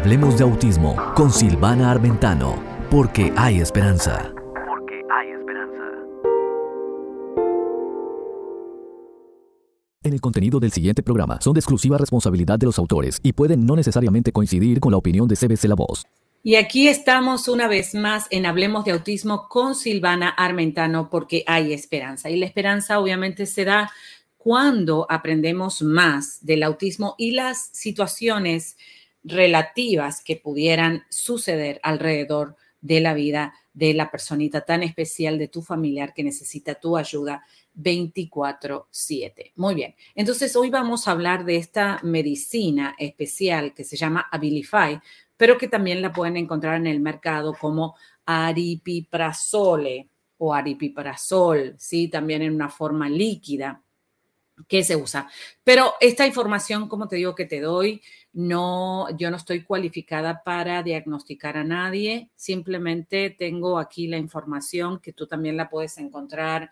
Hablemos de autismo con Silvana Armentano, porque hay esperanza. Porque hay esperanza. En el contenido del siguiente programa son de exclusiva responsabilidad de los autores y pueden no necesariamente coincidir con la opinión de CBC La Voz. Y aquí estamos una vez más en Hablemos de Autismo con Silvana Armentano porque hay esperanza. Y la esperanza obviamente se da cuando aprendemos más del autismo y las situaciones relativas que pudieran suceder alrededor de la vida de la personita tan especial de tu familiar que necesita tu ayuda 24/7. Muy bien, entonces hoy vamos a hablar de esta medicina especial que se llama Abilify, pero que también la pueden encontrar en el mercado como aripiprazole o aripiprazol, ¿sí? También en una forma líquida que se usa. Pero esta información, como te digo que te doy, no, yo no estoy cualificada para diagnosticar a nadie, simplemente tengo aquí la información que tú también la puedes encontrar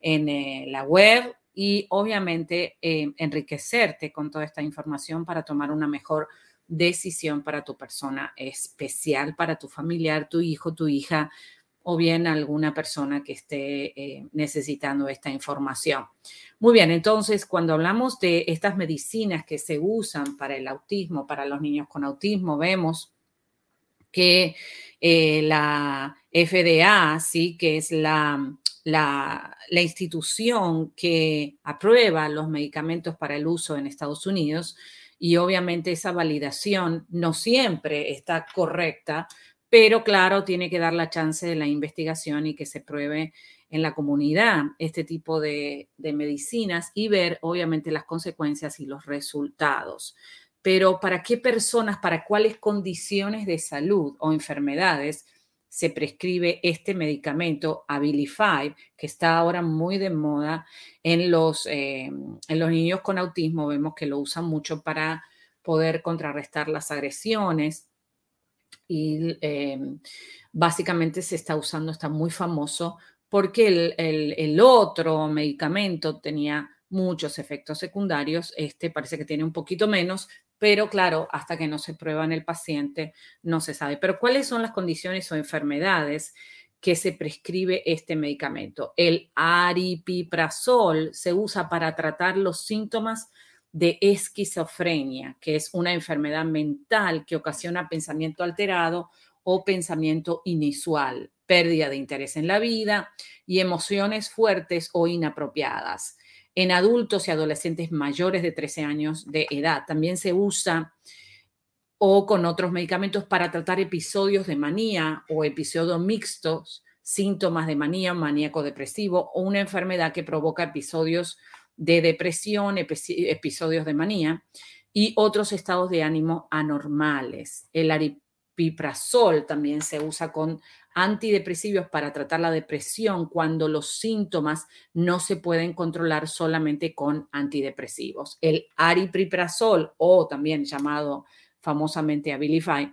en eh, la web y obviamente eh, enriquecerte con toda esta información para tomar una mejor decisión para tu persona especial, para tu familiar, tu hijo, tu hija o bien alguna persona que esté eh, necesitando esta información. Muy bien, entonces cuando hablamos de estas medicinas que se usan para el autismo, para los niños con autismo, vemos que eh, la FDA, sí, que es la, la, la, institución que aprueba los medicamentos para el uso en Estados Unidos, y obviamente esa validación no siempre está correcta, pero claro, tiene que dar la chance de la investigación y que se pruebe en la comunidad este tipo de, medicinas y ver obviamente las consecuencias y los resultados. Pero ¿para qué personas, para cuáles condiciones de salud o enfermedades se prescribe este medicamento Abilify, que está ahora muy de moda en los, eh, en los niños con autismo? Vemos que lo usan mucho para poder contrarrestar las agresiones y eh, básicamente se está usando, está muy famoso porque el, otro medicamento tenía muchos efectos secundarios, este parece que tiene un poquito menos, pero claro, hasta que no se prueba en el paciente no se sabe. Pero ¿cuáles son las condiciones o enfermedades que se prescribe este medicamento? El aripiprazol se usa para tratar los síntomas de esquizofrenia, que es una enfermedad mental que ocasiona pensamiento alterado o pensamiento inusual pérdida de interés en la vida y emociones fuertes o inapropiadas. En adultos y adolescentes mayores de 13 años de edad también se usa o con otros medicamentos para tratar episodios de manía o episodios mixtos, síntomas de manía, maníaco depresivo o una enfermedad que provoca episodios de depresión, episodios de manía y otros estados de ánimo anormales. El aripiprazol también se usa con antidepresivos para tratar la depresión cuando los síntomas no se pueden controlar solamente con antidepresivos. El aripiprazol o también llamado famosamente Abilify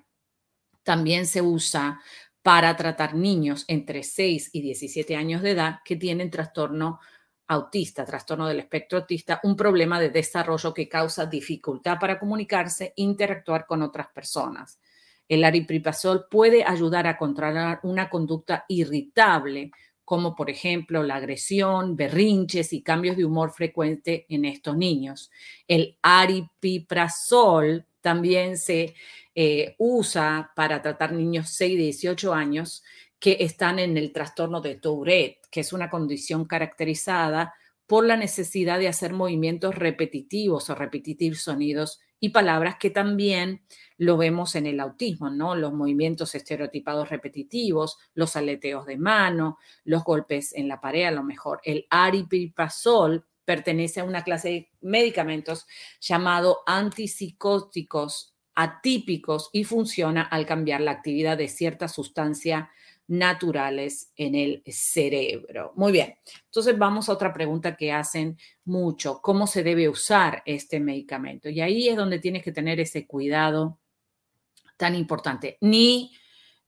también se usa para tratar niños entre 6 y 17 años de edad que tienen trastorno autista, trastorno del espectro autista, un problema de desarrollo que causa dificultad para comunicarse, interactuar con otras personas. El aripiprazol puede ayudar a controlar una conducta irritable, como por ejemplo la agresión, berrinches y cambios de humor frecuente en estos niños. El aripiprazol también se eh, usa para tratar niños 6 y 18 años que están en el trastorno de Tourette, que es una condición caracterizada por la necesidad de hacer movimientos repetitivos o repetir sonidos y palabras que también lo vemos en el autismo, ¿no? Los movimientos estereotipados repetitivos, los aleteos de mano, los golpes en la pared, a lo mejor. El aripiprazol pertenece a una clase de medicamentos llamado antipsicóticos atípicos y funciona al cambiar la actividad de cierta sustancia naturales en el cerebro. Muy bien, entonces vamos a otra pregunta que hacen mucho, ¿cómo se debe usar este medicamento? Y ahí es donde tienes que tener ese cuidado tan importante, ni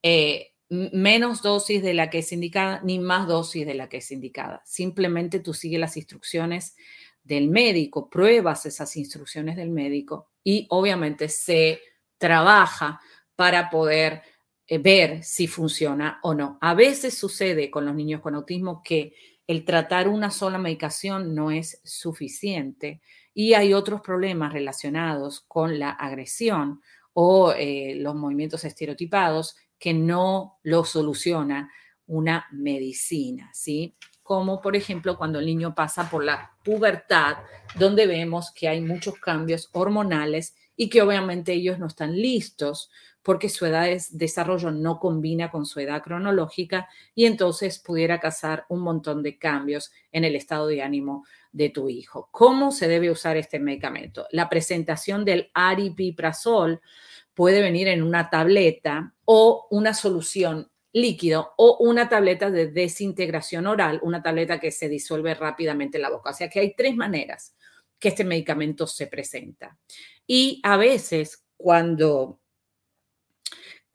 eh, menos dosis de la que es indicada, ni más dosis de la que es indicada. Simplemente tú sigues las instrucciones del médico, pruebas esas instrucciones del médico y obviamente sé trabaja para poder ver si funciona o no. A veces sucede con los niños con autismo que el tratar una sola medicación no es suficiente y hay otros problemas relacionados con la agresión o eh, los movimientos estereotipados que no lo soluciona una medicina, ¿sí? Como por ejemplo cuando el niño pasa por la pubertad, donde vemos que hay muchos cambios hormonales y que obviamente ellos no están listos porque su edad de desarrollo no combina con su edad cronológica y entonces pudiera causar un montón de cambios en el estado de ánimo de tu hijo. ¿Cómo se debe usar este medicamento? La presentación del aripiprazol puede venir en una tableta o una solución líquido o una tableta de desintegración oral, una tableta que se disuelve rápidamente en la boca. O sea que hay tres maneras que este medicamento se presenta. Y a veces cuando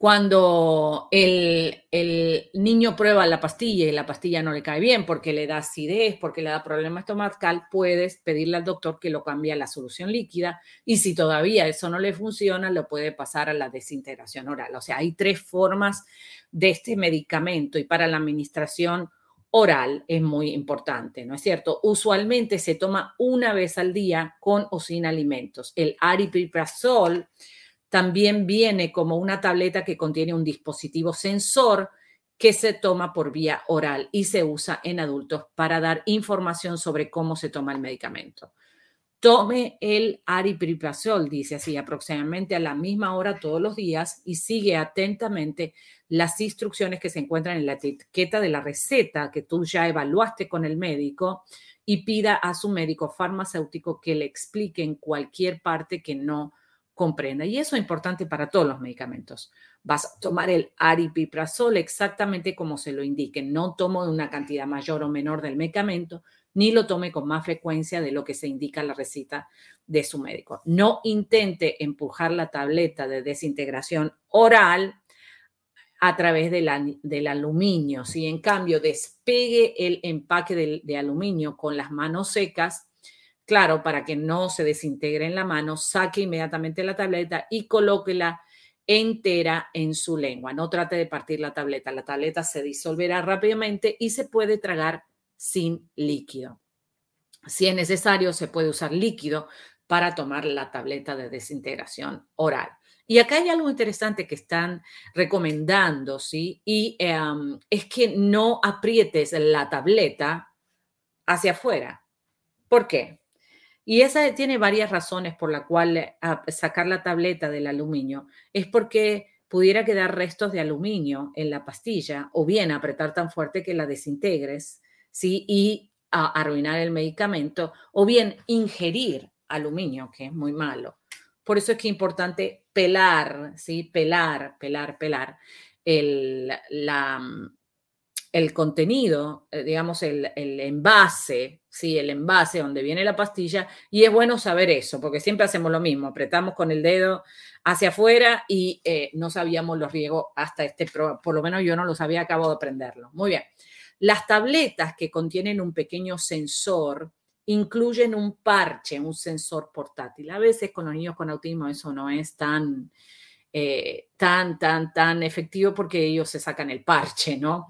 cuando el, niño prueba la pastilla y la pastilla no le cae bien porque le da acidez, porque le da problema estomacal, puedes pedirle al doctor que lo cambie a la solución líquida y si todavía eso no le funciona, lo puede pasar a la desintegración oral. O sea, hay tres formas de este medicamento y para la administración oral es muy importante, ¿no es cierto? Usualmente se toma una vez al día con o sin alimentos. El aripiprazol también viene como una tableta que contiene un dispositivo sensor que se toma por vía oral y se usa en adultos para dar información sobre cómo se toma el medicamento. Tome el aripiprazol, dice así, aproximadamente a la misma hora todos los días y sigue atentamente las instrucciones que se encuentran en la etiqueta de la receta que tú ya evaluaste con el médico y pida a su médico farmacéutico que le explique en cualquier parte que no comprenda. Y eso es importante para todos los medicamentos. Vas a tomar el aripiprazol exactamente como se lo indique. No tomo una cantidad mayor o menor del medicamento, ni lo tome con más frecuencia de lo que se indica en la receta de su médico. No intente empujar la tableta de desintegración oral a través del aluminio. Si en cambio despegue el empaque de aluminio con las manos secas, Claro, para que no se desintegre en la mano, saque inmediatamente la tableta y colóquela entera en su lengua. No trate de partir la tableta. La tableta se disolverá rápidamente y se puede tragar sin líquido. Si es necesario, se puede usar líquido para tomar la tableta de desintegración oral. Y acá hay algo interesante que están recomendando, ¿sí? Y em, es que no aprietes la tableta hacia afuera. ¿Por qué? Y esa tiene varias razones por la cual eh, sacar la tableta del aluminio. Es porque pudiera quedar restos de aluminio en la pastilla o bien apretar tan fuerte que la desintegres, ¿sí? Y arruinar el medicamento o bien ingerir aluminio, que es muy malo. Por eso es que es importante pelar, ¿sí? Pelar, pelar, pelar el, la, el contenido, eh, digamos, el, envase, sí, el envase donde viene la pastilla, y es bueno saber eso, porque siempre hacemos lo mismo, apretamos con el dedo hacia afuera y eh, no sabíamos los riesgos hasta este, por lo menos yo no lo sabía, acabo de aprenderlo. Muy bien. Las tabletas que contienen un pequeño sensor incluyen un parche, un sensor portátil. A veces con los niños con autismo eso no es tan eh, tan, tan, tan efectivo porque ellos se sacan el parche, ¿no?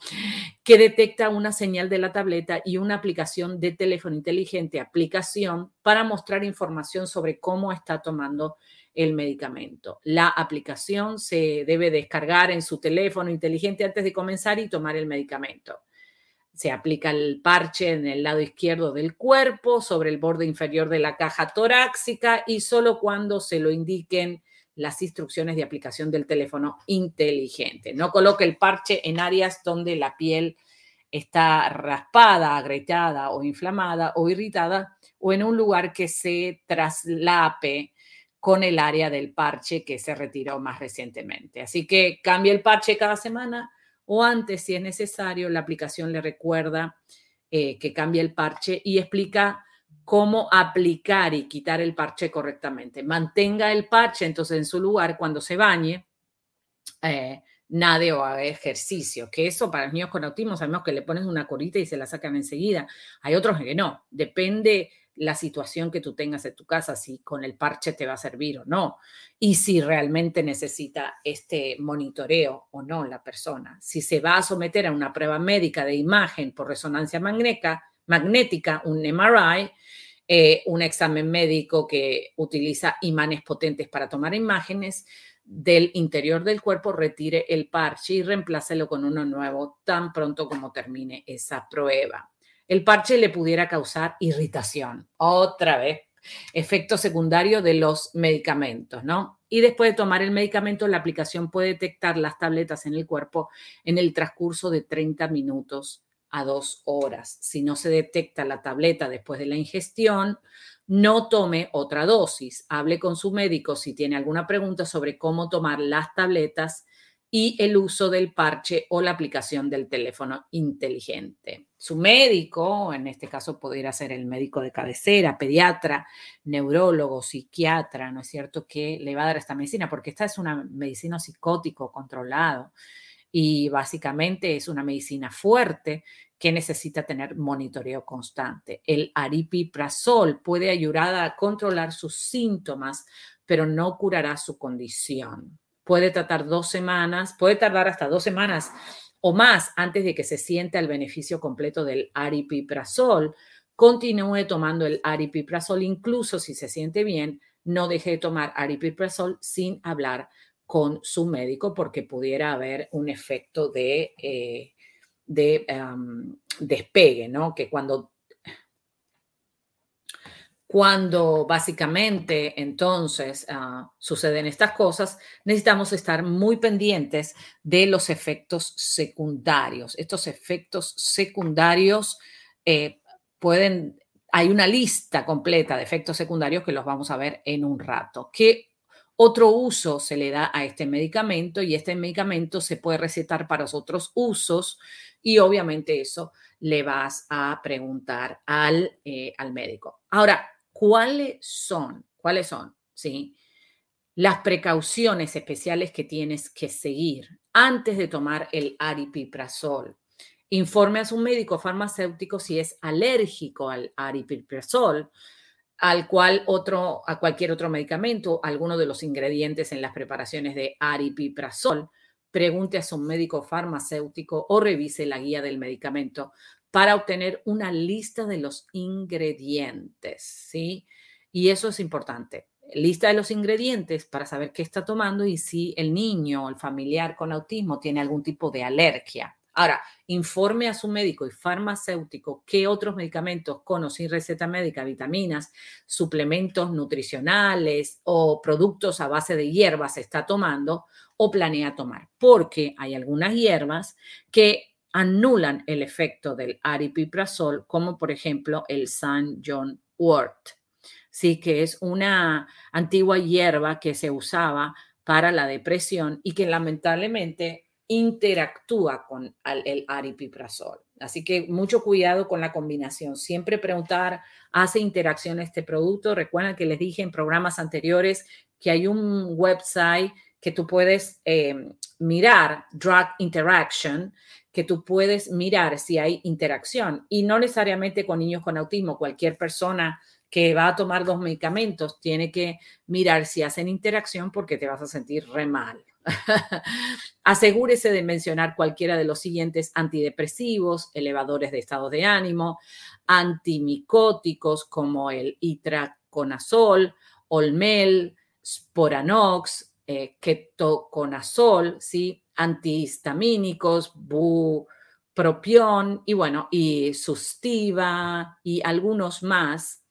Que detecta una señal de la tableta y una aplicación de teléfono inteligente, aplicación para mostrar información sobre cómo está tomando el medicamento. La aplicación se debe descargar en su teléfono inteligente antes de comenzar y tomar el medicamento. Se aplica el parche en el lado izquierdo del cuerpo, sobre el borde inferior de la caja torácica y solo cuando se lo indiquen las instrucciones de aplicación del teléfono inteligente. No coloque el parche en áreas donde la piel está raspada, agrietada o inflamada o irritada o en un lugar que se traslape con el área del parche que se retiró más recientemente. Así que cambie el parche cada semana o antes, si es necesario, la aplicación le recuerda eh, que cambie el parche y explica cómo aplicar y quitar el parche correctamente. Mantenga el parche entonces en su lugar cuando se bañe, eh, nade o haga ejercicio, que eso para los niños con autismo sabemos que le pones una corita y se la sacan enseguida. Hay otros que no, depende la situación que tú tengas en tu casa, si con el parche te va a servir o no, y si realmente necesita este monitoreo o no la persona. Si se va a someter a una prueba médica de imagen por resonancia magnética, magnética un MRI, eh, un examen médico que utiliza imanes potentes para tomar imágenes del interior del cuerpo, retire el parche y reemplácelo con uno nuevo tan pronto como termine esa prueba. El parche le pudiera causar irritación. Otra vez, efecto secundario de los medicamentos, ¿no? Y después de tomar el medicamento, la aplicación puede detectar las tabletas en el cuerpo en el transcurso de 30 minutos a dos horas. Si no se detecta la tableta después de la ingestión, no tome otra dosis. Hable con su médico si tiene alguna pregunta sobre cómo tomar las tabletas y el uso del parche o la aplicación del teléfono inteligente. Su médico, en este caso podría ser el médico de cabecera, pediatra, neurólogo, psiquiatra, ¿no es cierto?, que le va a dar esta medicina, porque esta es una medicina psicótico controlado y básicamente es una medicina fuerte que necesita tener monitoreo constante. El aripiprazol puede ayudar a controlar sus síntomas, pero no curará su condición puede tratar dos semanas, puede tardar hasta dos semanas o más antes de que se sienta el beneficio completo del aripiprazol. Continúe tomando el aripiprazol, incluso si se siente bien, no deje de tomar aripiprazol sin hablar con su médico porque pudiera haber un efecto de, eh, de despegue, ¿no? Que cuando cuando básicamente entonces ah, suceden estas cosas, necesitamos estar muy pendientes de los efectos secundarios. Estos efectos secundarios eh, pueden, hay una lista completa de efectos secundarios que los vamos a ver en un rato. ¿Qué otro uso se le da a este medicamento? Y este medicamento se puede recetar para otros usos y obviamente eso le vas a preguntar al, eh, al médico. Ahora, ¿Cuáles son? ¿Cuáles son? ¿Sí? Las precauciones especiales que tienes que seguir antes de tomar el aripiprazol. Informe a su médico farmacéutico si es alérgico al aripiprazol, al cual otro, a cualquier otro medicamento, alguno de los ingredientes en las preparaciones de aripiprazol. Pregunte a su médico farmacéutico o revise la guía del medicamento para obtener una lista de los ingredientes, ¿sí? Y eso es importante. Lista de los ingredientes para saber qué está tomando y si el niño o el familiar con autismo tiene algún tipo de alergia. Ahora, informe a su médico y farmacéutico qué otros medicamentos con o sin receta médica, vitaminas, suplementos nutricionales o productos a base de hierbas está tomando o planea tomar, porque hay algunas hierbas que anulan el efecto del aripiprazol, como por ejemplo el San John Wort, sí, que es una antigua hierba que se usaba para la depresión y que lamentablemente interactúa con el aripiprazol. Así que mucho cuidado con la combinación. Siempre preguntar, ¿hace interacción este producto? Recuerden que les dije en programas anteriores que hay un website que tú puedes eh, mirar, Drug Interaction, que tú puedes mirar si hay interacción y no necesariamente con niños con autismo, cualquier persona que va a tomar dos medicamentos tiene que mirar si hacen interacción porque te vas a sentir re mal. Asegúrese de mencionar cualquiera de los siguientes antidepresivos, elevadores de estado de ánimo, antimicóticos como el itraconazol, Olmel, Sporanox, eh, ketoconazol, ¿sí? antihistamínicos, bupropión y bueno, y sustiva y algunos más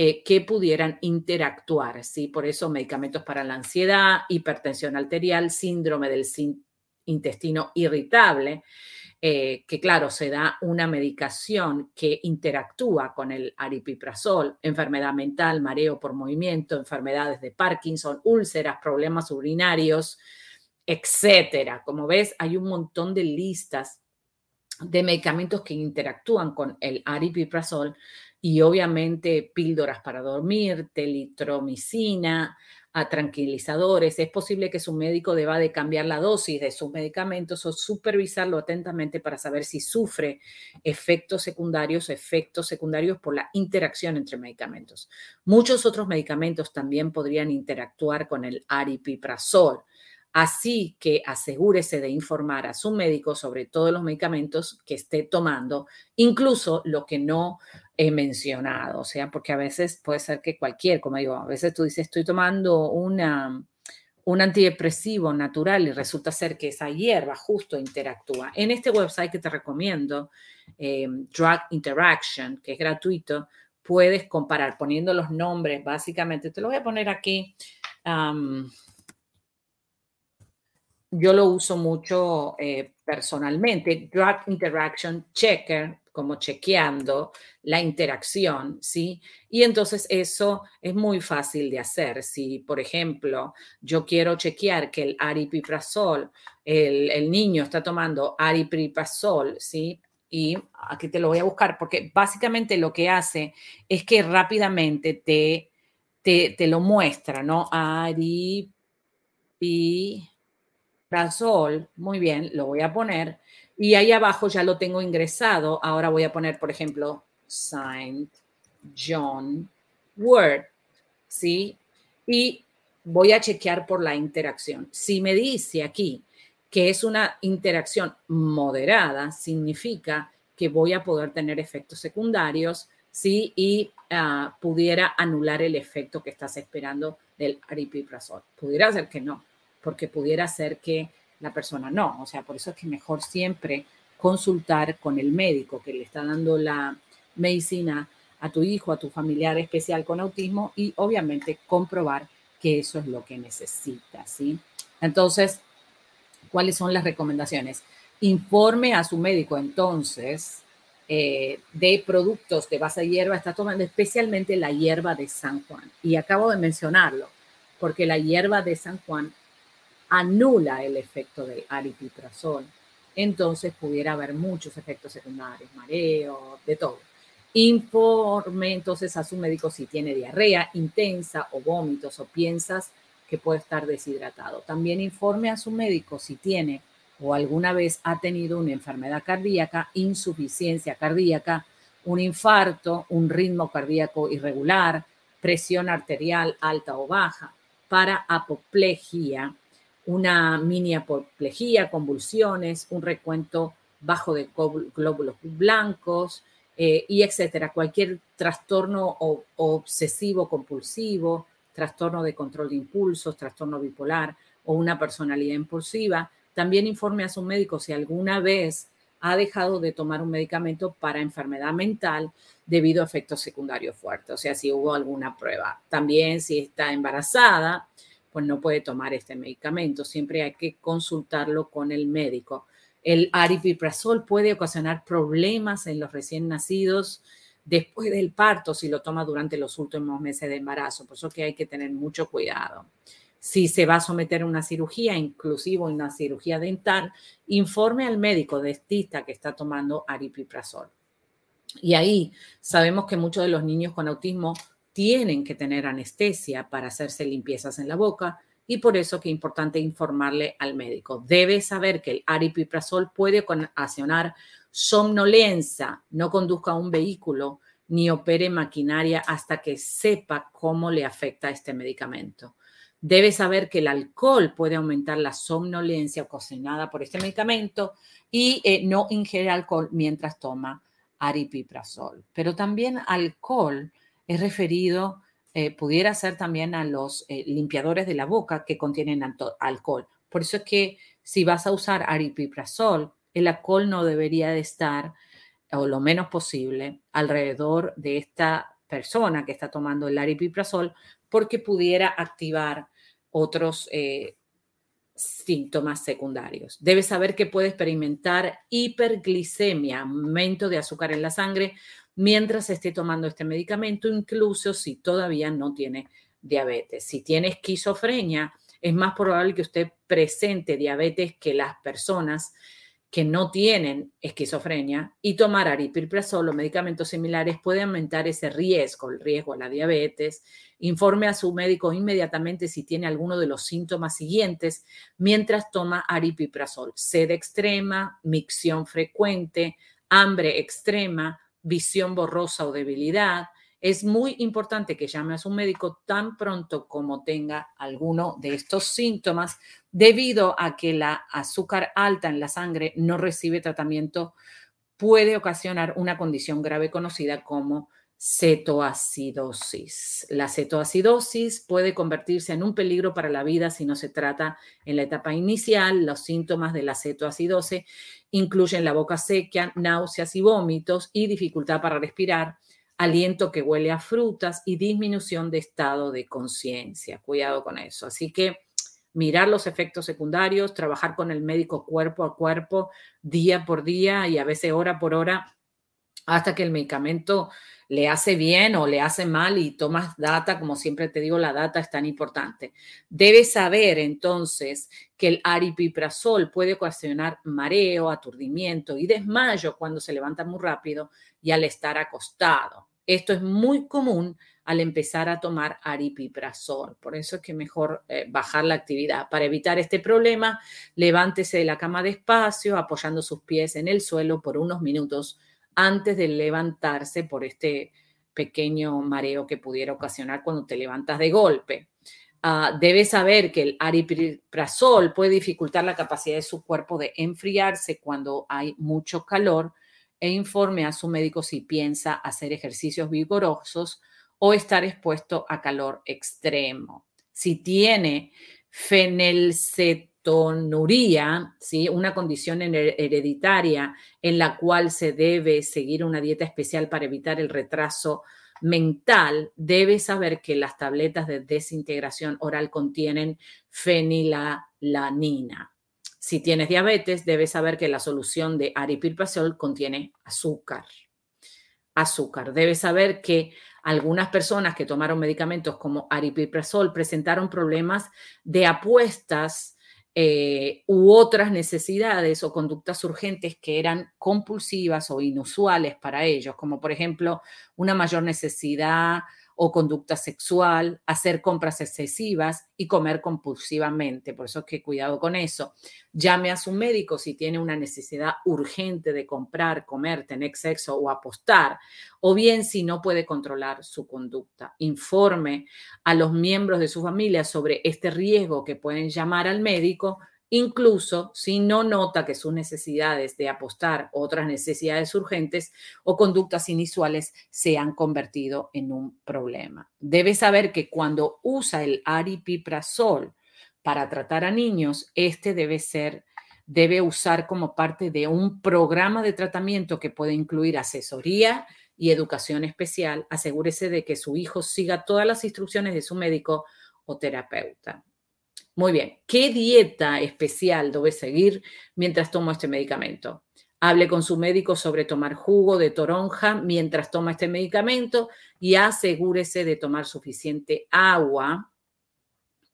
eh, que pudieran interactuar, ¿sí? Por eso medicamentos para la ansiedad, hipertensión arterial, síndrome del intestino irritable, eh, que claro, se da una medicación que interactúa con el aripiprazol, enfermedad mental, mareo por movimiento, enfermedades de Parkinson, úlceras, problemas urinarios, etcétera. Como ves, hay un montón de listas de medicamentos que interactúan con el aripiprazol y obviamente píldoras para dormir, telitromicina, a tranquilizadores. Es posible que su médico deba de cambiar la dosis de sus medicamentos o supervisarlo atentamente para saber si sufre efectos secundarios, efectos secundarios por la interacción entre medicamentos. Muchos otros medicamentos también podrían interactuar con el aripiprazol. Así que asegúrese de informar a su médico sobre todos los medicamentos que esté tomando, incluso lo que no he mencionado. O sea, porque a veces puede ser que cualquier, como digo, a veces tú dices, estoy tomando una, un antidepresivo natural y resulta ser que esa hierba justo interactúa. En este website que te recomiendo, eh, Drug Interaction, que es gratuito, puedes comparar poniendo los nombres, básicamente, te lo voy a poner aquí yo lo uso mucho eh, personalmente, Drug Interaction Checker, como chequeando la interacción, ¿sí? Y entonces eso es muy fácil de hacer. Si, por ejemplo, yo quiero chequear que el aripiprazol, el, el niño está tomando aripiprazol, ¿sí? Y aquí te lo voy a buscar porque básicamente lo que hace es que rápidamente te, te, te lo muestra, ¿no? Aripiprazol Prazol, muy bien, lo voy a poner. Y ahí abajo ya lo tengo ingresado. Ahora voy a poner, por ejemplo, Saint John Word, ¿sí? Y voy a chequear por la interacción. Si me dice aquí que es una interacción moderada, significa que voy a poder tener efectos secundarios, ¿sí? Y ah, pudiera anular el efecto que estás esperando del aripiprazol. Pudiera ser que no porque pudiera ser que la persona no. O sea, por eso es que mejor siempre consultar con el médico que le está dando la medicina a tu hijo, a tu familiar especial con autismo y obviamente comprobar que eso es lo que necesita, ¿sí? Entonces, ¿cuáles son las recomendaciones? Informe a su médico entonces eh, de productos de base de hierba, está tomando especialmente la hierba de San Juan. Y acabo de mencionarlo, porque la hierba de San Juan anula el efecto del aripiprazol. Entonces pudiera haber muchos efectos secundarios, mareo, de todo. Informe entonces a su médico si tiene diarrea intensa o vómitos o piensas que puede estar deshidratado. También informe a su médico si tiene o alguna vez ha tenido una enfermedad cardíaca, insuficiencia cardíaca, un infarto, un ritmo cardíaco irregular, presión arterial alta o baja, para apoplejía, una mini apoplejía, convulsiones, un recuento bajo de glóbulos blancos eh, y etcétera. Cualquier trastorno obsesivo compulsivo, trastorno de control de impulsos, trastorno bipolar o una personalidad impulsiva. También informe a su médico si alguna vez ha dejado de tomar un medicamento para enfermedad mental debido a efectos secundarios fuertes, o sea, si hubo alguna prueba. También si está embarazada, pues no puede tomar este medicamento. Siempre hay que consultarlo con el médico. El aripiprazol puede ocasionar problemas en los recién nacidos después del parto si lo toma durante los últimos meses de embarazo. Por eso que hay que tener mucho cuidado. Si se va a someter a una cirugía, inclusive una cirugía dental, informe al médico dentista que está tomando aripiprazol. Y ahí sabemos que muchos de los niños con autismo tienen que tener anestesia para hacerse limpiezas en la boca y por eso que es importante informarle al médico. Debe saber que el aripiprazol puede ocasionar somnolencia, no conduzca un vehículo ni opere maquinaria hasta que sepa cómo le afecta este medicamento. Debe saber que el alcohol puede aumentar la somnolencia ocasionada por este medicamento y eh, no ingerir alcohol mientras toma aripiprazol. Pero también alcohol es referido, eh, pudiera ser también a los eh, limpiadores de la boca que contienen alcohol. Por eso es que si vas a usar aripiprazol, el alcohol no debería de estar, o lo menos posible, alrededor de esta persona que está tomando el aripiprazol, porque pudiera activar otros eh, síntomas secundarios. Debes saber que puede experimentar hiperglicemia, aumento de azúcar en la sangre, mientras esté tomando este medicamento, incluso si todavía no tiene diabetes. Si tiene esquizofrenia, es más probable que usted presente diabetes que las personas que no tienen esquizofrenia y tomar aripiprazol o medicamentos similares puede aumentar ese riesgo, el riesgo a la diabetes. Informe a su médico inmediatamente si tiene alguno de los síntomas siguientes mientras toma aripiprazol. Sed extrema, micción frecuente, hambre extrema, visión borrosa o debilidad, es muy importante que llame a su médico tan pronto como tenga alguno de estos síntomas, debido a que la azúcar alta en la sangre no recibe tratamiento, puede ocasionar una condición grave conocida como cetoacidosis. La cetoacidosis puede convertirse en un peligro para la vida si no se trata en la etapa inicial. Los síntomas de la cetoacidosis incluyen la boca seca, náuseas y vómitos y dificultad para respirar aliento que huele a frutas y disminución de estado de conciencia. Cuidado con eso. Así que mirar los efectos secundarios, trabajar con el médico cuerpo a cuerpo, día por día y a veces hora por hora, hasta que el medicamento le hace bien o le hace mal y tomas data, como siempre te digo, la data es tan importante. Debes saber entonces que el aripiprazol puede ocasionar mareo, aturdimiento y desmayo cuando se levanta muy rápido y al estar acostado. Esto es muy común al empezar a tomar aripiprazol. Por eso es que mejor eh, bajar la actividad. Para evitar este problema, levántese de la cama despacio, apoyando sus pies en el suelo por unos minutos antes de levantarse por este pequeño mareo que pudiera ocasionar cuando te levantas de golpe. Uh, debe saber que el aripiprazol puede dificultar la capacidad de su cuerpo de enfriarse cuando hay mucho calor e informe a su médico si piensa hacer ejercicios vigorosos o estar expuesto a calor extremo. Si tiene ¿sí? una condición hereditaria en la cual se debe seguir una dieta especial para evitar el retraso mental, debe saber que las tabletas de desintegración oral contienen fenilalanina. Si tienes diabetes, debes saber que la solución de aripiprazol contiene azúcar. Azúcar. Debes saber que algunas personas que tomaron medicamentos como aripiprazol presentaron problemas de apuestas eh, u otras necesidades o conductas urgentes que eran compulsivas o inusuales para ellos, como por ejemplo una mayor necesidad o conducta sexual, hacer compras excesivas y comer compulsivamente. Por eso es que cuidado con eso. Llame a su médico si tiene una necesidad urgente de comprar, comer, tener sexo o apostar, o bien si no puede controlar su conducta. Informe a los miembros de su familia sobre este riesgo que pueden llamar al médico incluso si no nota que sus necesidades de apostar otras necesidades urgentes o conductas inusuales se han convertido en un problema. Debe saber que cuando usa el aripiprazol para tratar a niños, este debe ser debe usar como parte de un programa de tratamiento que puede incluir asesoría y educación especial. Asegúrese de que su hijo siga todas las instrucciones de su médico o terapeuta. Muy bien, ¿qué dieta especial debe seguir mientras toma este medicamento? Hable con su médico sobre tomar jugo de toronja mientras toma este medicamento y asegúrese de tomar suficiente agua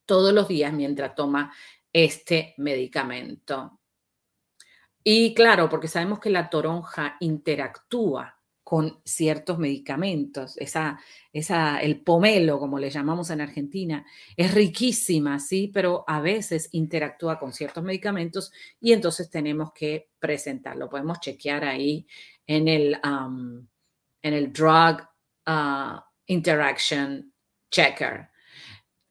todos los días mientras toma este medicamento. Y claro, porque sabemos que la toronja interactúa con ciertos medicamentos. Esa, esa, el pomelo, como le llamamos en Argentina, es riquísima, sí, pero a veces interactúa con ciertos medicamentos y entonces tenemos que presentarlo. Podemos chequear ahí en el, en el Drug ah, Interaction Checker.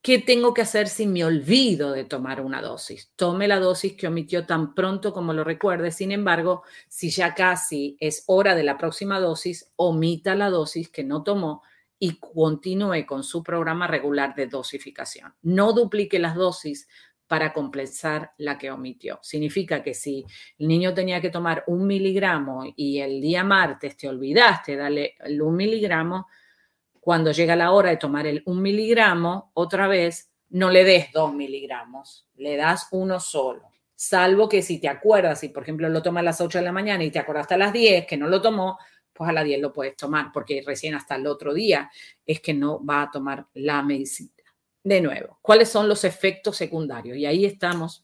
¿Qué tengo que hacer si me olvido de tomar una dosis? Tome la dosis que omitió tan pronto como lo recuerde. Sin embargo, si ya casi es hora de la próxima dosis, omita la dosis que no tomó y continúe con su programa regular de dosificación. No duplique las dosis para compensar la que omitió. Significa que si el niño tenía que tomar un miligramo y el día martes te olvidaste, dale el un miligramo, cuando llega la hora de tomar el un miligramo, otra vez, no le des dos miligramos, le das uno solo. Salvo que si te acuerdas, si por ejemplo lo toma a las 8 de la mañana y te acordaste a las 10 que no lo tomó, pues a las 10 lo puedes tomar, porque recién hasta el otro día es que no va a tomar la medicina. De nuevo, ¿cuáles son los efectos secundarios? Y ahí estamos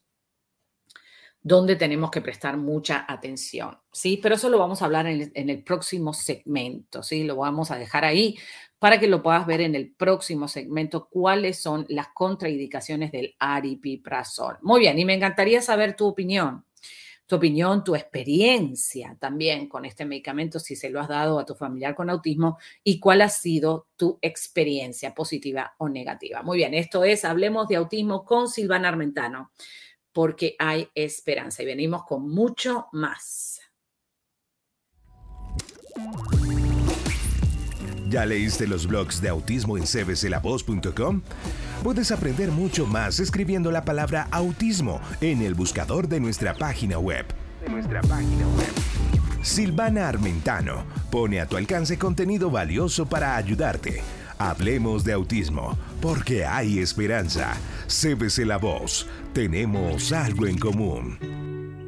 donde tenemos que prestar mucha atención, ¿sí? Pero eso lo vamos a hablar en el, próximo segmento, ¿sí? Lo vamos a dejar ahí para que lo puedas ver en el próximo segmento, cuáles son las contraindicaciones del aripiprazol. Muy bien, y me encantaría saber tu opinión, tu opinión, tu experiencia también con este medicamento, si se lo has dado a tu familiar con autismo y cuál ha sido tu experiencia positiva o negativa. Muy bien, esto es Hablemos de Autismo con Silvana Armentano porque hay esperanza y venimos con mucho más. ¿Ya leíste los blogs de autismo en cbclavoz.com? Puedes aprender mucho más escribiendo la palabra autismo en el buscador de nuestra página web. De nuestra página web. Silvana Armentano pone a tu alcance contenido valioso para ayudarte. Hablemos de autismo, porque hay esperanza. Cébese la voz. Tenemos algo en común.